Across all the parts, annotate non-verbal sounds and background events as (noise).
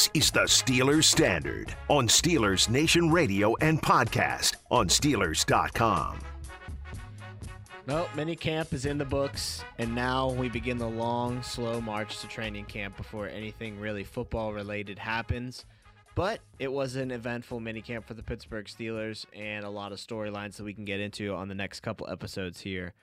This is the Steelers Standard on Steelers Nation Radio and podcast on Steelers.com. Well, mini camp is in the books, and now we begin the long, slow march to training camp before anything really football related happens. But it was an eventful mini camp for the Pittsburgh Steelers and a lot of storylines that we can get into on the next couple episodes here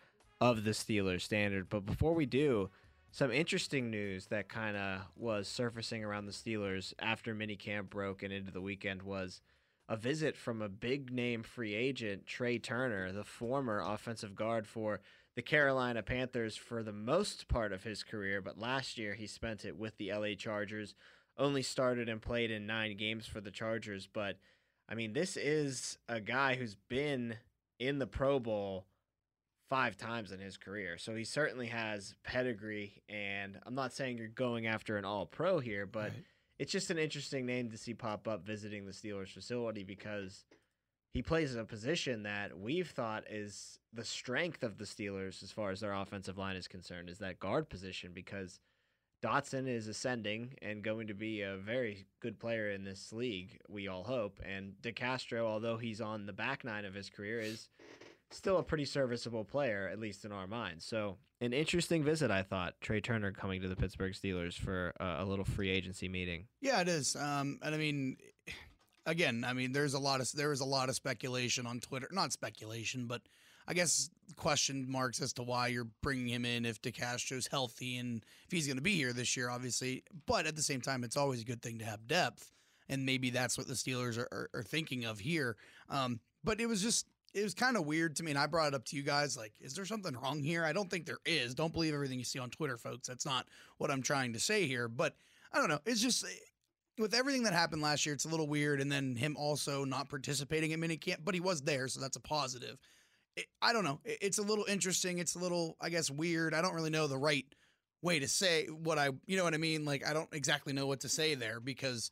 of the Steelers Standard. But before we do, some interesting news that kind of was surfacing around the Steelers after minicamp broke and into the weekend was a visit from a big name free agent, Trai Turner, the former offensive guard for the Carolina Panthers for the most part of his career, but last year he spent it with the LA Chargers. Only started and played in nine games for the Chargers, but I mean, this is a guy who's been in the Pro Bowl five times in his career. So he certainly has pedigree. And I'm not saying you're going after an all pro here, but right. it's just an interesting name to see pop up visiting the Steelers facility because he plays a position that we've thought is the strength of the Steelers as far as their offensive line is concerned, is that guard position because Dotson is ascending and going to be a very good player in this league, we all hope. And DeCastro, although he's on the back nine of his career, is still a pretty serviceable player, at least in our minds. So, an interesting visit, I thought. Trai Turner coming to the Pittsburgh Steelers for a little free agency meeting. Yeah, it is. Um, and I mean, again, I mean, there's a lot of there was a lot of speculation on Twitter. Not speculation, but I guess question marks as to why you're bringing him in if DeCastro's healthy and if he's going to be here this year, obviously. But at the same time, it's always a good thing to have depth, and maybe that's what the Steelers are, are, are thinking of here. Um, but it was just it was kind of weird to me, and I brought it up to you guys. Like, is there something wrong here? I don't think there is. Don't believe everything you see on Twitter, folks. That's not what I'm trying to say here. But I don't know. It's just eh, with everything that happened last year, it's a little weird. And then him also not participating at minicamp, but he was there, so that's a positive. It, I don't know. It, it's a little interesting. It's a little, I guess, weird. I don't really know the right way to say what I, you know what I mean? Like, I don't exactly know what to say there because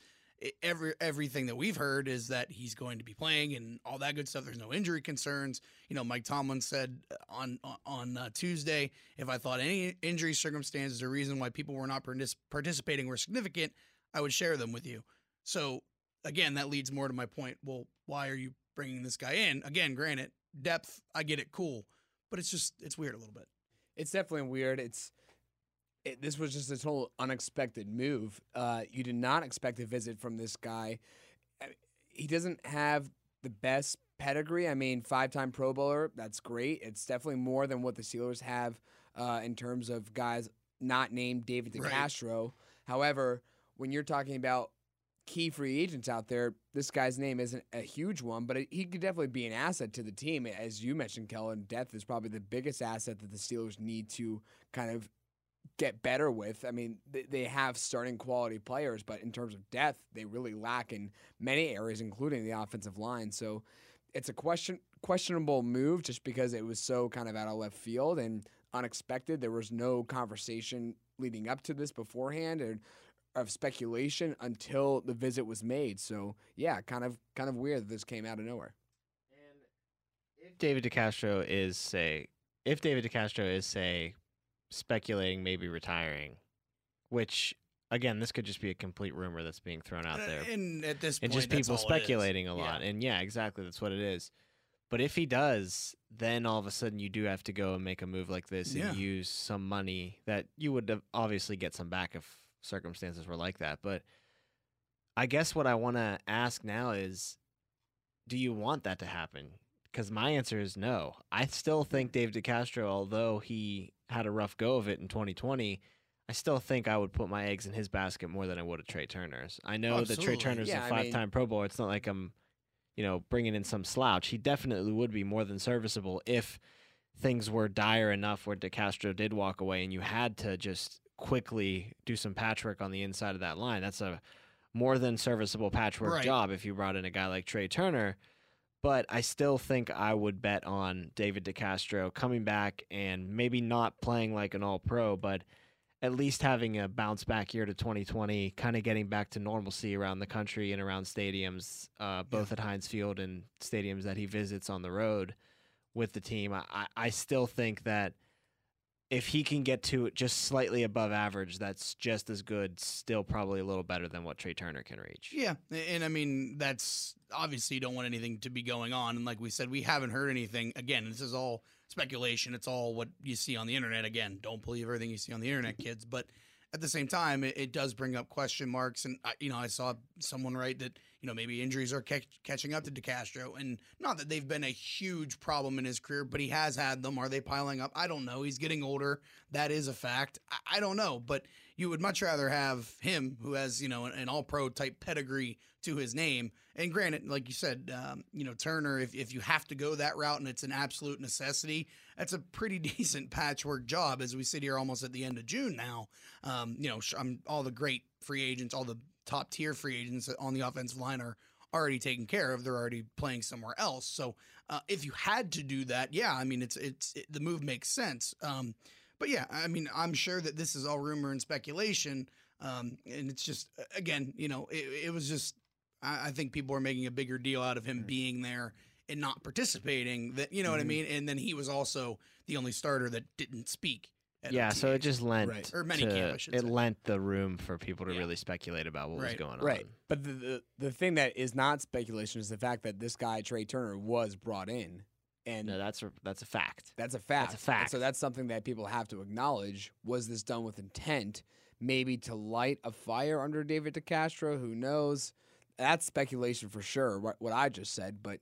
every everything that we've heard is that he's going to be playing and all that good stuff. There's no injury concerns. You know, Mike Tomlin said uh, on on uh, Tuesday, if I thought any injury circumstances or reason why people were not partic- participating were significant, I would share them with you. So again, that leads more to my point. Well, why are you bringing this guy in? Again, granted, depth, I get it, cool, but it's just it's weird a little bit. It's definitely weird. It's it, this was just a total unexpected move. Uh, you did not expect a visit from this guy. He doesn't have the best pedigree. I mean, five-time Pro Bowler. That's great. It's definitely more than what the Steelers have uh, in terms of guys not named David DeCastro. Right. However, when you're talking about key free agents out there, this guy's name isn't a huge one, but he could definitely be an asset to the team. As you mentioned, Kellen, depth is probably the biggest asset that the Steelers need to kind of get better with. I mean, they have starting quality players, but in terms of depth, they really lack in many areas, including the offensive line. So it's a question questionable move just because it was so kind of out of left field and unexpected. There was no conversation leading up to this beforehand and of speculation until the visit was made. So yeah, kind of kind of weird that this came out of nowhere. And if David DeCastro is say if David DeCastro is say speculating maybe retiring, which again, this could just be a complete rumor that's being thrown out uh, there. And at this point, and just people speculating a lot. Yeah. And yeah, exactly, that's what it is. But if he does, then all of a sudden you do have to go and make a move like this yeah. and use some money that you would obviously get some back if circumstances were like that. But I guess what I want to ask now is do you want that to happen? Because my answer is no. I still think mm. Dave DeCastro, although he had a rough go of it in 2020, I still think I would put my eggs in his basket more than I would a Trai Turner's. I know that Trai Turner's yeah, a five-time I mean, Pro Bowl. It's not like I'm, you know, bringing in some slouch. He definitely would be more than serviceable if things were dire enough where DeCastro did walk away and you had to just quickly do some patchwork on the inside of that line. That's a more than serviceable patchwork right. job if you brought in a guy like Trai Turner but I still think I would bet on David DeCastro coming back and maybe not playing like an all pro, but at least having a bounce back year to 2020, kind of getting back to normalcy around the country and around stadiums, uh, both yeah. at Heinz Field and stadiums that he visits on the road with the team. I, I still think that if he can get to just slightly above average, that's just as good. Still, probably a little better than what Trai Turner can reach. Yeah, and I mean that's obviously you don't want anything to be going on, and like we said, we haven't heard anything. Again, this is all speculation. It's all what you see on the internet. Again, don't believe everything you see on the internet, kids. But at the same time, it, it does bring up question marks, and I, you know, I saw someone write that you know maybe injuries are catch, catching up to DeCastro, and not that they've been a huge problem in his career, but he has had them. Are they piling up? I don't know. He's getting older. That is a fact. I, I don't know, but you would much rather have him, who has you know an, an all-pro type pedigree to his name. And granted, like you said, um, you know Turner, if if you have to go that route and it's an absolute necessity, that's a pretty (laughs) decent patchwork job. As we sit here almost at the end of June now, um, you know, I'm, all the great free agents, all the top tier free agents on the offensive line are already taken care of. They're already playing somewhere else. So uh, if you had to do that, yeah, I mean, it's it's it, the move makes sense. Um, but yeah, I mean, I'm sure that this is all rumor and speculation. Um, and it's just, again, you know, it, it was just, I, I think people are making a bigger deal out of him being there and not participating. That you know what I Mhm. mean. And then he was also the only starter that didn't speak. At Yeah, so it just lent Right. Or many to- camp, I should it say. lent the room for people to Yeah. really speculate about what was going on. Right. But the, the the thing that is not speculation is the fact that this guy Trai Turner was brought in, and No, that's a, that's a fact. that's a fact. And fact. so that's something that people have to acknowledge. Was this done with intent? Maybe to light a fire under David DeCastro? Who knows? That's speculation for sure. What what I just said, but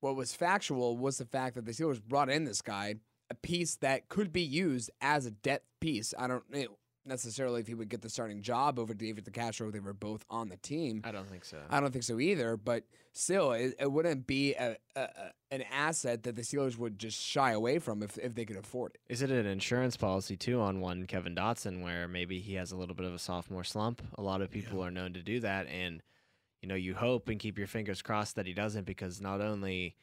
what was factual was the fact that the Steelers brought in this guy, a piece that could be used as a depth piece. I don't know necessarily if he would get the starting job over David DeCastro. They were both on the team. I don't think so. I don't think so either. But still, it, it wouldn't be a, a, a, an asset that the Steelers would just shy away from if, if they could afford it. Is it an insurance policy too on one Kevin Dotson where maybe he has a little bit of a sophomore slump? A lot of people are known to do that, and you know you hope and keep your fingers crossed that he doesn't because not only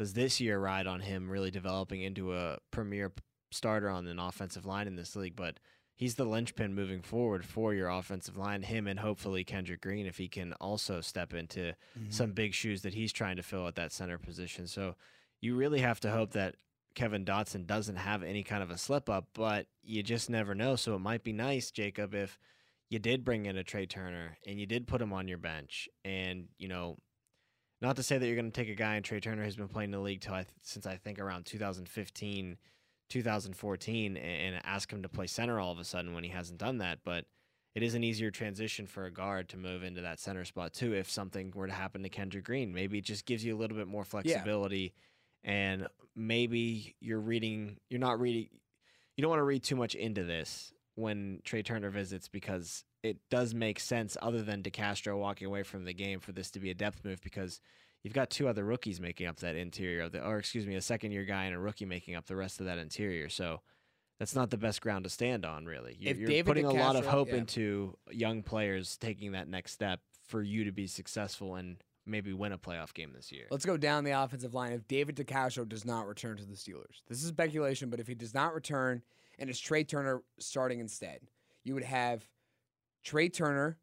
does this year ride on him really developing into a premier starter on an offensive line in this league, but he's the linchpin moving forward for your offensive line. Him and hopefully Kendrick Green if he can also step into Mhm. some big shoes that he's trying to fill at that center position. So you really have to hope that Kevin Dotson doesn't have any kind of a slip up, but you just never know. So it might be nice, Jacob, if you did bring in a Trai Turner and you did put him on your bench, and you know, not to say that you're going to take a guy and Trai Turner who's been playing in the league till I th- since I think around 2015, 2014, and, and ask him to play center all of a sudden when he hasn't done that, but it is an easier transition for a guard to move into that center spot too if something were to happen to Kendrick Green. Maybe it just gives you a little bit more flexibility and maybe you're reading you're not reading you don't want to read too much into this when Trai Turner visits because it does make sense other than DeCastro walking away from the game for this to be a depth move because you've got two other rookies making up that interior of the or excuse me, a second year guy and a rookie making up the rest of that interior. So that's not the best ground to stand on, really. You're, If you're David putting a lot of hope yeah. into young players taking that next step for you to be successful and maybe win a playoff game this year. Let's go down the offensive line. If David DeCastro does not return to the Steelers, this is speculation, but if he does not return and it's Trai Turner starting instead, you would have Trai Turner,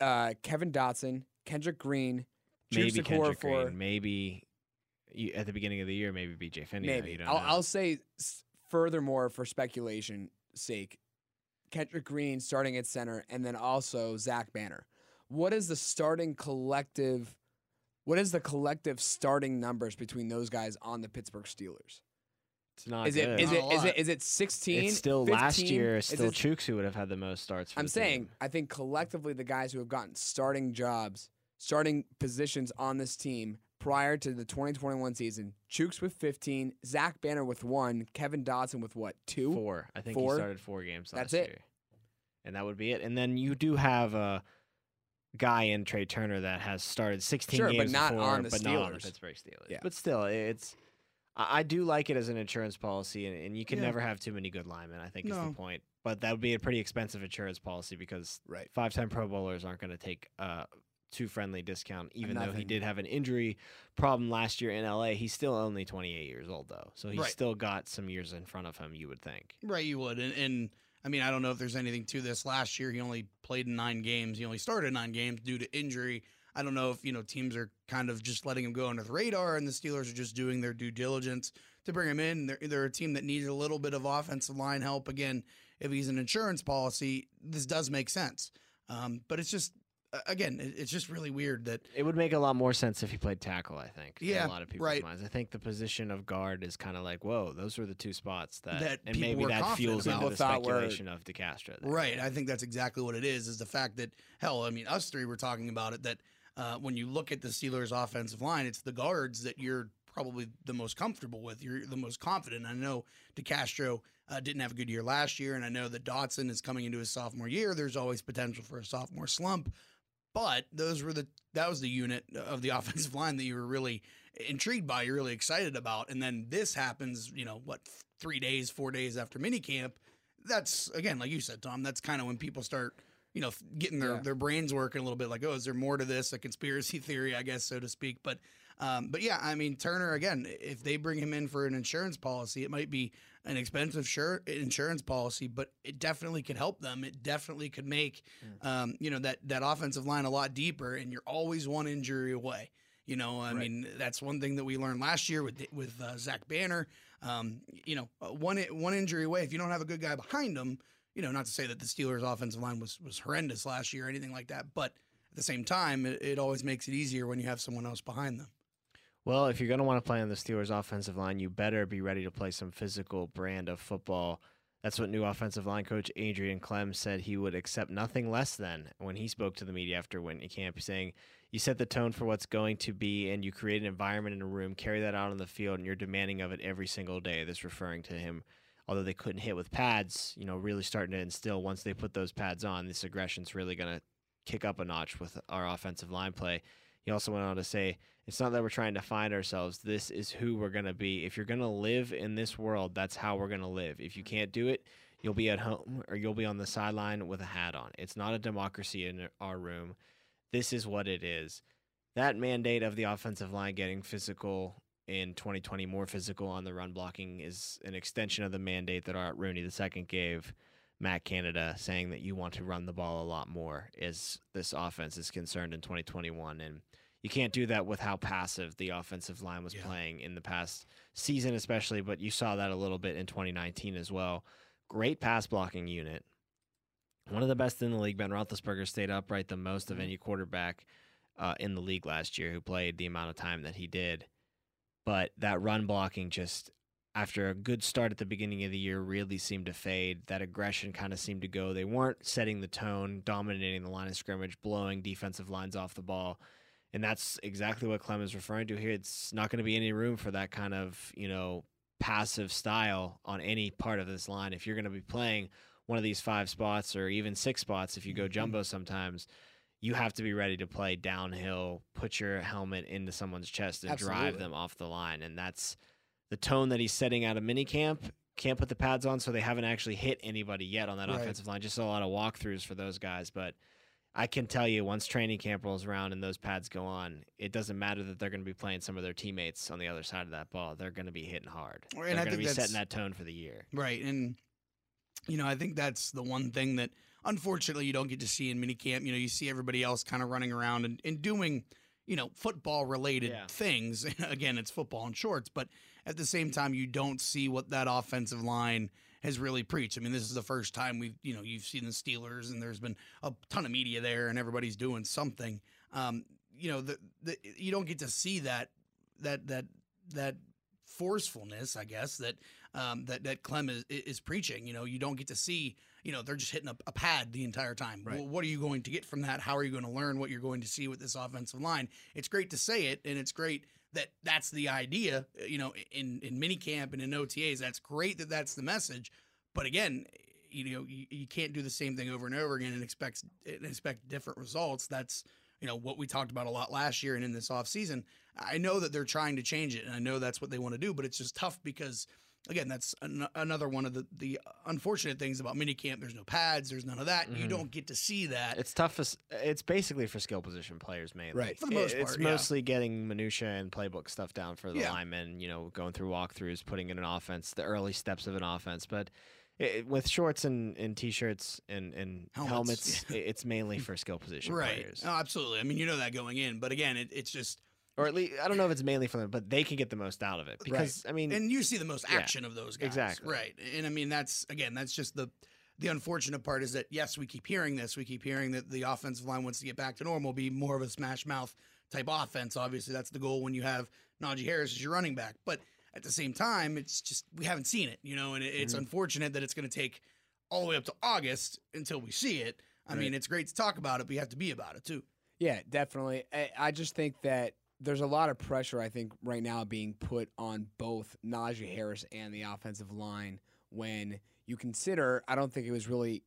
uh, Kevin Dotson, Kendrick Green, maybe Kendrick for Green, maybe you, at the beginning of the year, maybe BJ Finney. maybe. I'll. I'll say furthermore for speculation sake, Kendrick Green starting at center, and then also Zach Banner. What is the starting collective? What is the collective starting numbers between those guys on the Pittsburgh Steelers? It's not Is it good. is Not it a is lot. it is it sixteen? It's still last year. Is It's still it- Chuks who would have had the most starts. For I'm the saying team. I think collectively the guys who have gotten starting jobs, starting positions on this team prior to the 2021 season, Chuks with 15, Zach Banner with one, Kevin Dotson with what two? four. I think Four? he started four games last That's it. year, and that would be it. And then you do have a guy in Trai Turner that has started 16 Sure, but games not before, on the but not on the Steelers. Pittsburgh Steelers. Yeah. But still, it's. I I do like it as an insurance policy, and, and you can Yeah. never have too many good linemen. I think is the point. But that would be a pretty expensive insurance policy because Right. five-time Pro Bowlers aren't going to take a too friendly discount. Even though he did have an injury problem last year in LA, he's still only 28 years old though, so he's Right. still got some years in front of him. You would think. Right, you would. And, and I mean, I don't know if there's anything to this. Last year, he only played in nine games. He only started nine games due to injury. I don't know if you know teams are kind of just letting him go under the radar, and the Steelers are just doing their due diligence to bring him in. They're, they're a team that needs a little bit of offensive line help. Again, if he's an insurance policy, this does make sense. Um, but it's just again, it's just really weird that it would make a lot more sense if he played tackle. I think. Yeah, a lot of people's right. minds. I think the position of guard is kind of like, whoa, those were the two spots that, That and maybe that fuels about. into the People were- speculation of DeCastro. there. Right. I think that's exactly what it is. Is the fact that hell, I mean, us three were talking about it. That uh, when you look at the Steelers' offensive line, it's the guards that you're probably the most comfortable with. You're the most confident. I know DeCastro uh, didn't have a good year last year, and I know that Dotson is coming into his sophomore year. There's always potential for a sophomore slump, but those were the that was the unit of the (laughs) offensive line that you were really intrigued by. You're really excited about, and then this happens. You know what? Three days, four days after minicamp that's again, like you said, Tom. That's kind of when people start, you know, getting their Yeah. their brains working a little bit. Like, oh, is there more to this? A conspiracy (laughs) theory, I guess, so to speak. But, um, but yeah, I mean, Turner again. If they bring him in for an insurance policy, it might be an expensive sure insurance policy, but it definitely could help them. It definitely could make, um, you know, that that offensive line a lot deeper. And you're always one injury away. You know, I Right. mean, that's one thing that we learned last year with with uh, Zach Banner. Um, you know, uh, one one injury away. If you don't have a good guy behind him, you know, not to say that the Steelers' offensive line was was horrendous last year or anything like that, but at the same time, it, it always makes it easier when you have someone else behind them. Well, if you're going to want to play on the Steelers' offensive line, you better be ready to play some physical brand of football. That's what new offensive line coach Adrian Klemm said he would accept nothing less than when he spoke to the media after minicamp, saying, You set the tone for what's going to be, and you create an environment in a room, carry that out on the field, and you're demanding of it every single day. This referring to him, although they couldn't hit with pads, you know, really starting to instill once they put those pads on, this aggression's really going to kick up a notch with our offensive line play. He also went on to say, it's not that we're trying to find ourselves. This is who we're going to be. If you're going to live in this world, that's how we're going to live. If you can't do it, you'll be at home or you'll be on the sideline with a hat on. It's not a democracy in our room. This is what it is. That mandate of the offensive line getting physical in 2020, more physical on the run blocking, is an extension of the mandate that Art Rooney II gave Matt Canada, saying that you want to run the ball a lot more as this offense is concerned in 2021. And you can't do that with how passive the offensive line was Yeah. playing in the past season, especially, but you saw that a little bit in 2019 as well. Great pass blocking unit. One of the best in the league. Ben Roethlisberger stayed upright the most of any quarterback uh, in the league last year who played the amount of time that he did. But that run blocking just after a good start at the beginning of the year really seemed to fade. That aggression kind of seemed to go. They weren't setting the tone, dominating the line of scrimmage, blowing defensive lines off the ball. And that's exactly what Klemm is referring to here. It's not going to be any room for that kind of, you know, passive style on any part of this line. If you're going to be playing one of these five spots or even six spots, if you go mm-hmm. jumbo sometimes, you have to be ready to play downhill, put your helmet into someone's chest and drive them off the line. And that's the tone that he's setting out of minicamp. Can't put the pads on, so they haven't actually hit anybody yet on that Right. offensive line. Just a lot of walkthroughs for those guys. But I can tell you, once training camp rolls around and those pads go on, it doesn't matter that they're going to be playing some of their teammates on the other side of that ball. They're going to be hitting hard. And they're going to be setting that tone for the year. Right. And, you know, I think that's the one thing that unfortunately you don't get to see in minicamp. You know, you see everybody else kind of running around and, and doing, you know, football related Yeah. things. (laughs) Again, it's football and shorts, but at the same time, you don't see what that offensive line has really preached. I mean, this is the first time we've, you know, you've seen the Steelers and there's been a ton of media there and everybody's doing something. Um, you know, the, the you don't get to see that that that that forcefulness, I guess, that um, that that Klemm is is preaching. You know, you don't get to see. You know, they're just hitting a, a pad the entire time. Right. Well, what are you going to get from that? How are you going to learn what you're going to see with this offensive line? It's great to say it, and it's great that that's the idea. uh, You know, in in minicamp and in OTAs, that's great that that's the message. But again, you know, you, you can't do the same thing over and over again and expect and expect different results. That's you know what we talked about a lot last year and in this offseason. I know that they're trying to change it, and I know that's what they want to do, but it's just tough because again, that's an- another one of the the unfortunate things about minicamp. There's no pads, there's none of that. You Mhm. don't get to see that. It's tough. It's basically for skill position players mainly. Right. For the most It- It's yeah. mostly getting minutia and playbook stuff down for the Yeah. linemen. You know, going through walkthroughs, putting in an offense, the early steps of an offense. But it, with shorts and, and t-shirts and, and Helmets, helmets, i- it's mainly for skill position right. players. Oh, absolutely. I mean, you know that going in, but again, it, it's just or at least I don't know if it's mainly for them, but they can get the most out of it because I mean, and you see the most Yeah, action of those guys. exactly. Right. And I mean that's again, that's just the the unfortunate part is that yes, we keep hearing this. We keep hearing that the offensive line wants to get back to normal, be more of a smash mouth type offense. Obviously, that's the goal when you have Najee Harris as your running back. But at the same time, it's just we haven't seen it, you know, and it, it's Mm-hmm. unfortunate that it's going to take all the way up to August until we see it. I mean, it's great to talk about it, but you have to be about it too. Yeah, definitely. I, I just think that there's a lot of pressure, I think, right now being put on both Najee Harris and the offensive line when you consider, I don't think it was really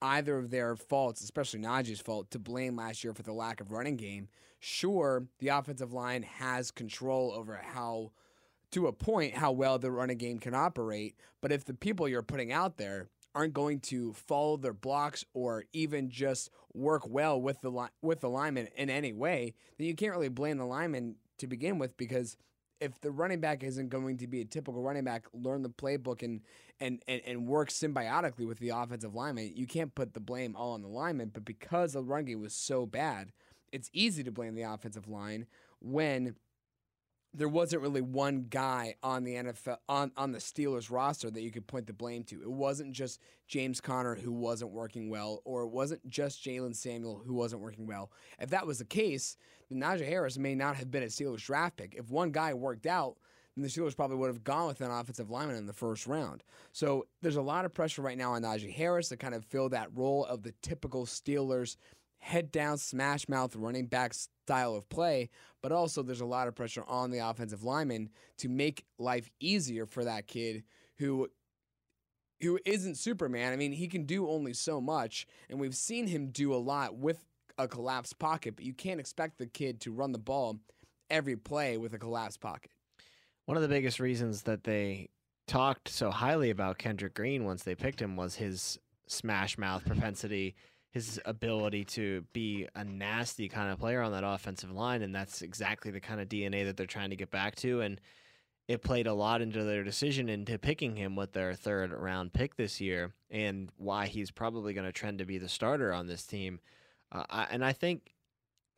either of their faults, especially Najee's fault, to blame last year for the lack of running game. Sure, the offensive line has control over how, to a point, how well the running game can operate. But if the people you're putting out there aren't going to follow their blocks or even just work well with the li- with the lineman in any way, then you can't really blame the lineman to begin with because if the running back isn't going to be a typical running back, learn the playbook and and, and, and work symbiotically with the offensive lineman, you can't put the blame all on the lineman. But because the run game was so bad, it's easy to blame the offensive line when there wasn't really one guy on the NFL on, on the Steelers roster that you could point the blame to. It wasn't just James Conner who wasn't working well, or it wasn't just Jaylen Samuel who wasn't working well. If that was the case, then Najee Harris may not have been a Steelers draft pick. If one guy worked out, then the Steelers probably would have gone with an offensive lineman in the first round. So there's a lot of pressure right now on Najee Harris to kind of fill that role of the typical Steelers head down, smash mouth running back style of play, but also there's a lot of pressure on the offensive lineman to make life easier for that kid who who isn't Superman. I mean, he can do only so much, and we've seen him do a lot with a collapsed pocket, but you can't expect the kid to run the ball every play with a collapsed pocket. One of the biggest reasons that they talked so highly about Kendrick Green once they picked him was his smash mouth propensity, his ability to be a nasty kind of player on that offensive line, and that's exactly the kind of DNA that they're trying to get back to. And it played a lot into their decision into picking him with their third round pick this year, and why he's probably going to trend to be the starter on this team. Uh, I, and I think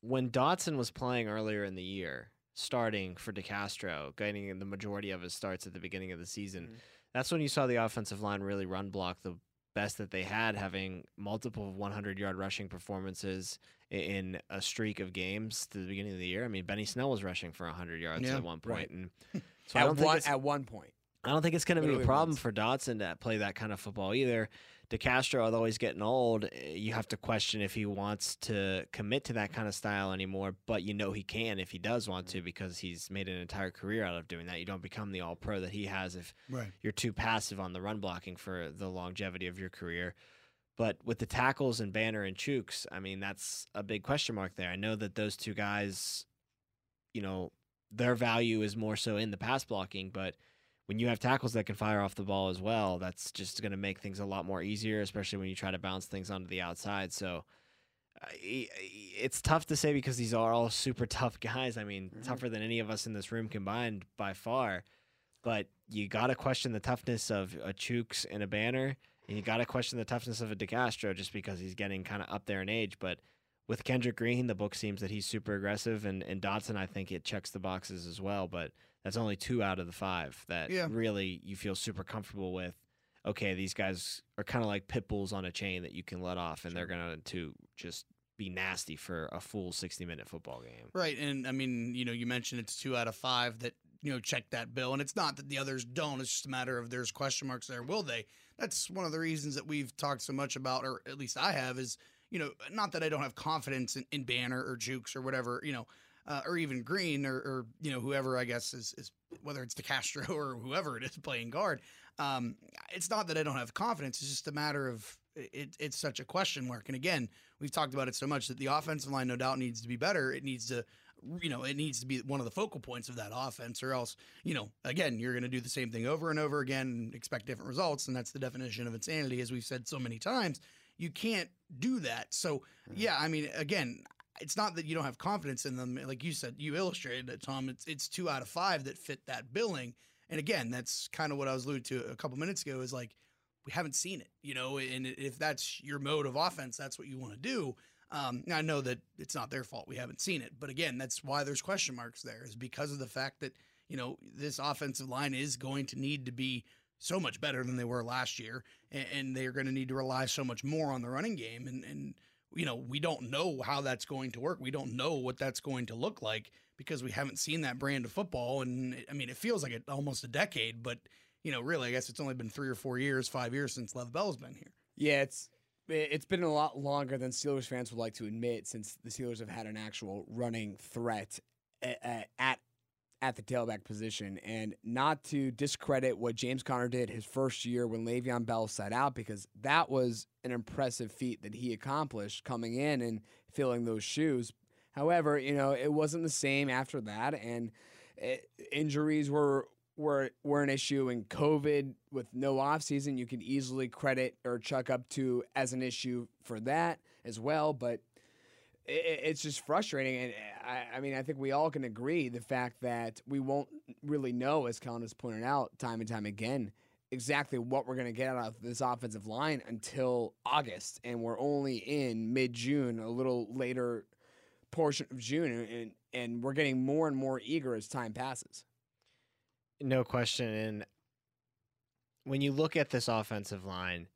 when Dotson was playing earlier in the year, starting for DeCastro, getting the majority of his starts at the beginning of the season, Mhm. that's when you saw the offensive line really run block the best that they had, having multiple 100 yard rushing performances in a streak of games to the beginning of the year. I mean, Benny Snell was rushing for 100 yards Yeah, at one right. point, and (laughs) so at one at one point. I don't think it's going to be a problem for Dotson to play that kind of football either. DeCastro, although he's getting old, eh, you have to question if he wants to commit to that kind of style anymore. But you know he can if he does want to because he's made an entire career out of doing that. You don't become the all pro that he has if Right. you're too passive on the run blocking for the longevity of your career. But with the tackles and Banner and Chuks, I mean, that's a big question mark there. I know that those two guys, you know, their value is more so in the pass blocking, but when you have tackles that can fire off the ball as well, that's just going to make things a lot more easier, especially when you try to bounce things onto the outside. So uh, it's tough to say because these are all super (laughs) tough guys. I mean, Mhm. tougher than any of us in this room combined by far. But you got to question the toughness of a Chuks and a Banner, and you got to question the toughness of a DeCastro just because he's getting kind of up there in age. But with Kendrick Green, the book seems that he's super aggressive, and, and Dotson, I think it checks the boxes as well. But that's only two out of the five that Yeah. really you feel super comfortable with. Okay, these guys are kind of like pit bulls on a chain that you can let off, and they're going to just be nasty for a full 60 minute football game. Right, and I mean, you know, you mentioned it's two out of five that you know check that bill, and it's not that the others don't. It's just a matter of there's question marks there. Will they? That's one of the reasons that we've talked so much about, or at least I have, is you know, not that I don't have confidence in, in Banner or Chuks or whatever, you know, uh, or even Green or, or you know whoever I guess is, is whether it's DeCastro (laughs) or whoever it is playing guard. Um, it's not that I don't have confidence. It's just a matter of it, it's such a question mark. And again, we've talked about it so much that the offensive line no doubt needs to be better. It needs to you know, it needs to be one of the focal points of that offense, or else, you know, again, you're going to do the same thing over and over again and expect different results. And that's the definition of insanity, as we've said so many times. You can't do that. So, yeah, I mean, again, it's not that you don't have confidence in them. Like you said, you illustrated it, Tom. It's, it's two out of five that fit that billing. And again, that's kind of what I was alluding to a couple minutes ago is like, we haven't seen it, you know. And if that's your mode of offense, that's what you want to do. Um, I know that it's not their fault we haven't seen it, but again, that's why there's question marks there is because of the fact that you know this offensive line is going to need to be so much better than they were last year, and, and they're going to need to rely so much more on the running game, and and you know we don't know how that's going to work. We don't know what that's going to look like because we haven't seen that brand of football, and I mean it feels like it almost a decade, but you know really I guess it's only been three or four years, five years since Lev Bell's been here. Yeah, it's it's been a lot longer than Steelers fans would like to admit since the Steelers have had an actual running threat at at, at the tailback position. And not to discredit what James Conner did his first year when Le'Veon Bell sat out, because that was an impressive feat that he accomplished coming in and filling those shoes. However, you know, it wasn't the same after that, and it, injuries were were were an issue and COVID with no offseason, you can easily credit or chuck up to as an issue for that as well. But it's just frustrating, and I, I, mean, I think we all can agree the fact that we won't really know, as Kellen has pointed out time and time again, exactly what we're going to get out of this offensive line until August, and we're only in mid June, a little later portion of June, and and we're getting more and more eager as time passes. No question. And when you look at this offensive line,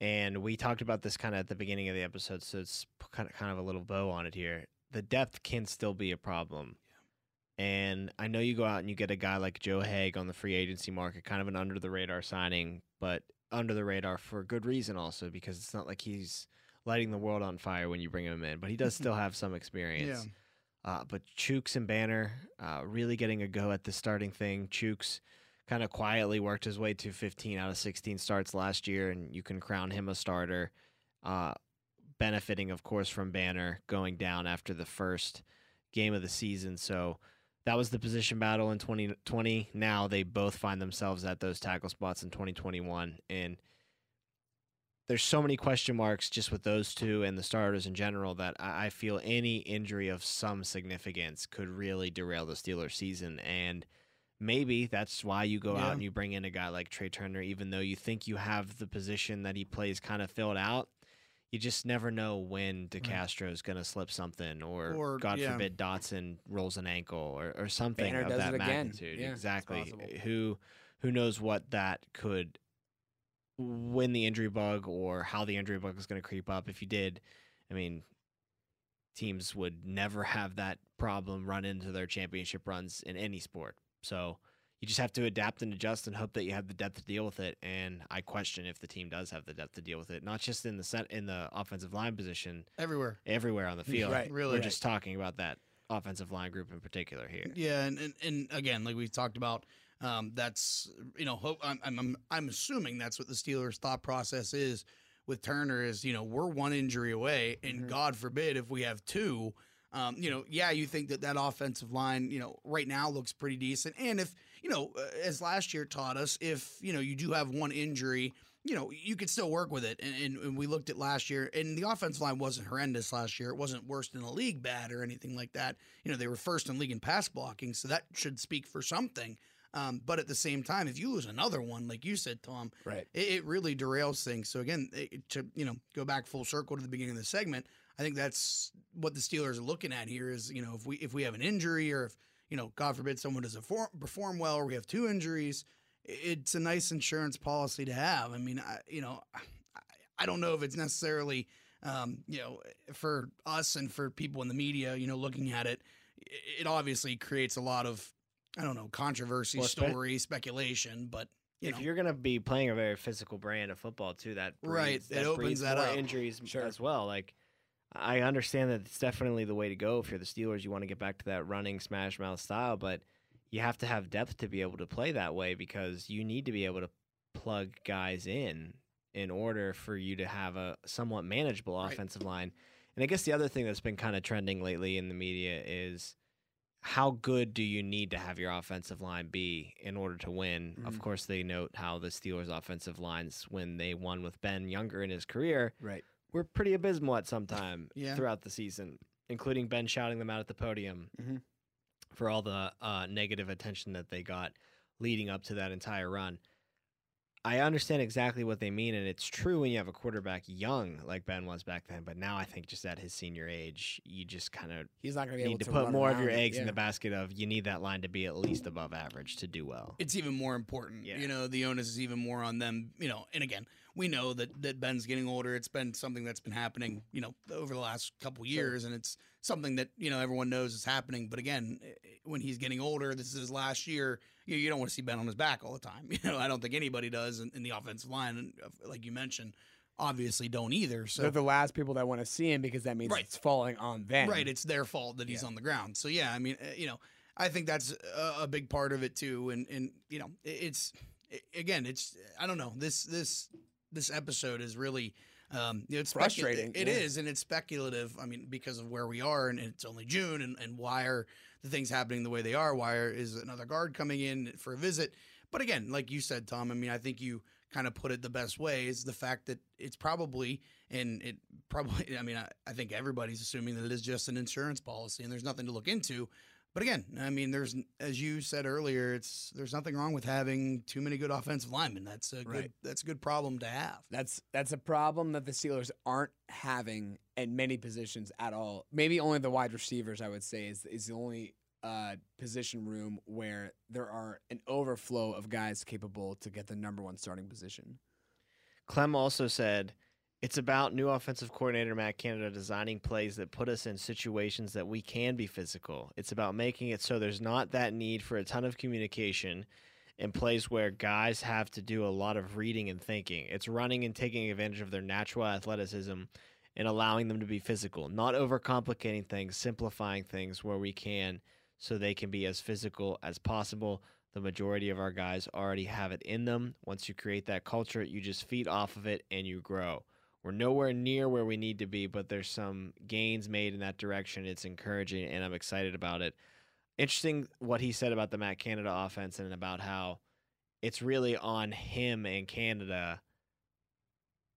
and we talked about this kind of at the beginning of the episode, so it's kind of kind of a little bow on it here. The depth can still be a problem. And I know you go out and you get a guy like Joe Haeg on the free agency market, kind of an under the radar signing, but under the radar for good reason also, because it's not like he's lighting the world on fire when you bring him in, but he does (laughs) still have some experience. Yeah. Uh, but Chuks and Banner uh, really getting a go at the starting thing. Chuks kind of quietly worked his way to 15 out of 16 starts last year, and you can crown him a starter. Uh, benefiting, of course, from Banner going down after the first game of the season. So that was the position battle in 2020. Now they both find themselves at those tackle spots in 2021. And there's so many question marks just with those two and the starters in general that I feel any injury of some significance could really derail the Steelers season. And maybe that's why you go yeah. out and you bring in a guy like Trai Turner, even though you think you have the position that he plays kind of filled out. You just never know when DeCastro is going to slip something, or, or God yeah. forbid Dotson rolls an ankle, or, or something Banner of that magnitude. Yeah, exactly. Who who knows what that could when the injury bug or how the injury bug is going to creep up. If you did, I mean, teams would never have that problem run into their championship runs in any sport. So you just have to adapt and adjust and hope that you have the depth to deal with it. And I question if the team does have the depth to deal with it, not just in the set in the offensive line position, everywhere, everywhere on the (laughs) field. Right, really. We're right. just talking about that offensive line group in particular here. Yeah, and, and, and again, like we talked about um, that's you know, hope, I'm, I'm I'm assuming that's what the Steelers' thought process is with Turner is you know we're one injury away, and mm-hmm. God forbid if we have two. Um, you know, yeah, you think that that offensive line, you know, right now looks pretty decent. And if, you know, uh, as last year taught us, if, you know, you do have one injury, you know, you could still work with it. And, and, and, we looked at last year, and the offensive line wasn't horrendous last year. It wasn't worst in the league bad or anything like that. You know, they were first in league in pass blocking, so that should speak for something. Um, but at the same time, if you lose another one, like you said, Tom, right, it, it really derails things. So again, it, to you know go back full circle to the beginning of the segment, I think that's what the Steelers are looking at here. Is you know if we if we have an injury or if you know God forbid someone doesn't perform well or we have two injuries, it's a nice insurance policy to have. I mean, I, you know, I, I don't know if it's necessarily um, you know for us and for people in the media, you know, looking at it, it obviously creates a lot of I don't know, controversy, well, story, spe- speculation, but you if know. you're going to be playing a very physical brand of football too, that breeds, right, that it opens that more up. injuries sure. as well. Like I understand that it's definitely the way to go if you're the Steelers. You want to get back to that running smash mouth style, but you have to have depth to be able to play that way because you need to be able to plug guys in in order for you to have a somewhat manageable right. offensive line. And I guess the other thing that's been kind of trending lately in the media is how good do you need to have your offensive line be in order to win? Mm-hmm. Of course, they note how the Steelers' offensive lines, when they won with Ben Younger in his career, right, were pretty abysmal at some time yeah. throughout the season, including Ben shouting them out at the podium mm-hmm. for all the uh, negative attention that they got leading up to that entire run. I understand exactly what they mean, and it's true when you have a quarterback young like Ben was back then. But now I think just at his senior age, you just kind of He's not going to be able need to to put more of your eggs in Yeah. the basket of you need that line to be at least above average to do well. it's even more important. Yeah. You know, the onus is even more on them. You know, and again, we know that that Ben's getting older. It's been something that's been happening, you know, over the last couple years, and it's something that you know everyone knows is happening. But again, eh, when he's getting older, this is his last year. You, you don't want to see Ben on his back all the time. (laughs) You know, I don't think anybody does in, in the offensive line, uh, like you mentioned, obviously don't either. So They're the last people that want to see him because that means Right. it's falling on them. Right, it's their fault that he's Yeah. on the ground. So yeah, I mean, uh, you know, I think that's a, a big part of it too. And and you know, it's again, it's I don't know this this this episode is really. Um, it's specu- Frustrating, It yeah. is, and it's speculative. I mean, because of where we are, and it's only June, and, and why are the things happening the way they are? Why are, is another guard coming in for a visit? But again, like you said, Tom, I mean, I think you kind of put it the best way is the fact that it's probably, and it probably, (laughs) I mean, I, I think everybody's assuming that it is just an insurance policy and there's nothing to look into. But again, I mean, there's, as you said earlier, it's, there's nothing wrong with having too many good offensive linemen. That's a good, Right. that's a good problem to have. That's that's a problem that the Steelers aren't having at many positions at all. Maybe only the wide receivers, I would say, is is the only uh, position room where there are an overflow of guys capable to get the number one starting position. Klemm also said, it's about new offensive coordinator Matt Canada designing plays that put us in situations that we can be physical. It's about making it so there's not that need for a ton of communication in plays where guys have to do a lot of reading and thinking. It's running and taking advantage of their natural athleticism and allowing them to be physical, not overcomplicating things, simplifying things where we can so they can be as physical as possible. The majority of our guys already have it in them. Once you create that culture, you just feed off of it and you grow. We're nowhere near where we need to be, but there's some gains made in that direction. It's encouraging, and I'm excited about it. Interesting what he said about the Matt Canada offense and about how it's really on him and Canada.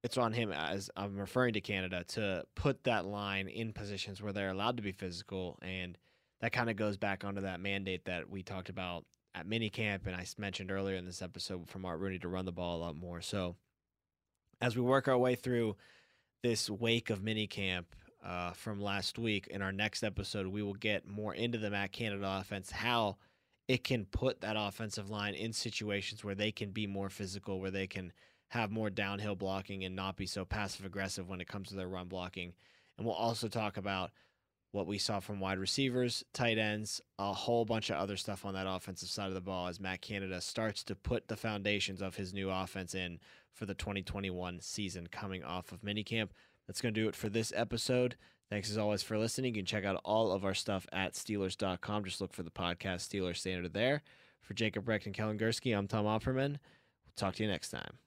It's on him as I'm referring to Canada to put that line in positions where they're allowed to be physical, and that kind of goes back onto that mandate that we talked about at minicamp, and I mentioned earlier in this episode from Art Rooney to run the ball a lot more. So as we work our way through this wake of minicamp uh, from last week, in our next episode, we will get more into the Matt Canada offense, how it can put that offensive line in situations where they can be more physical, where they can have more downhill blocking and not be so passive aggressive when it comes to their run blocking. And we'll also talk about what we saw from wide receivers, tight ends, a whole bunch of other stuff on that offensive side of the ball as Matt Canada starts to put the foundations of his new offense in for the 2021 season coming off of minicamp. That's going to do it for this episode. Thanks as always for listening. You can check out all of our stuff at Steelers.com. Just look for the podcast Steelers Standard there. For Jacob Recht and Kellen Gursky, I'm Tom Opperman. We'll talk to you next time.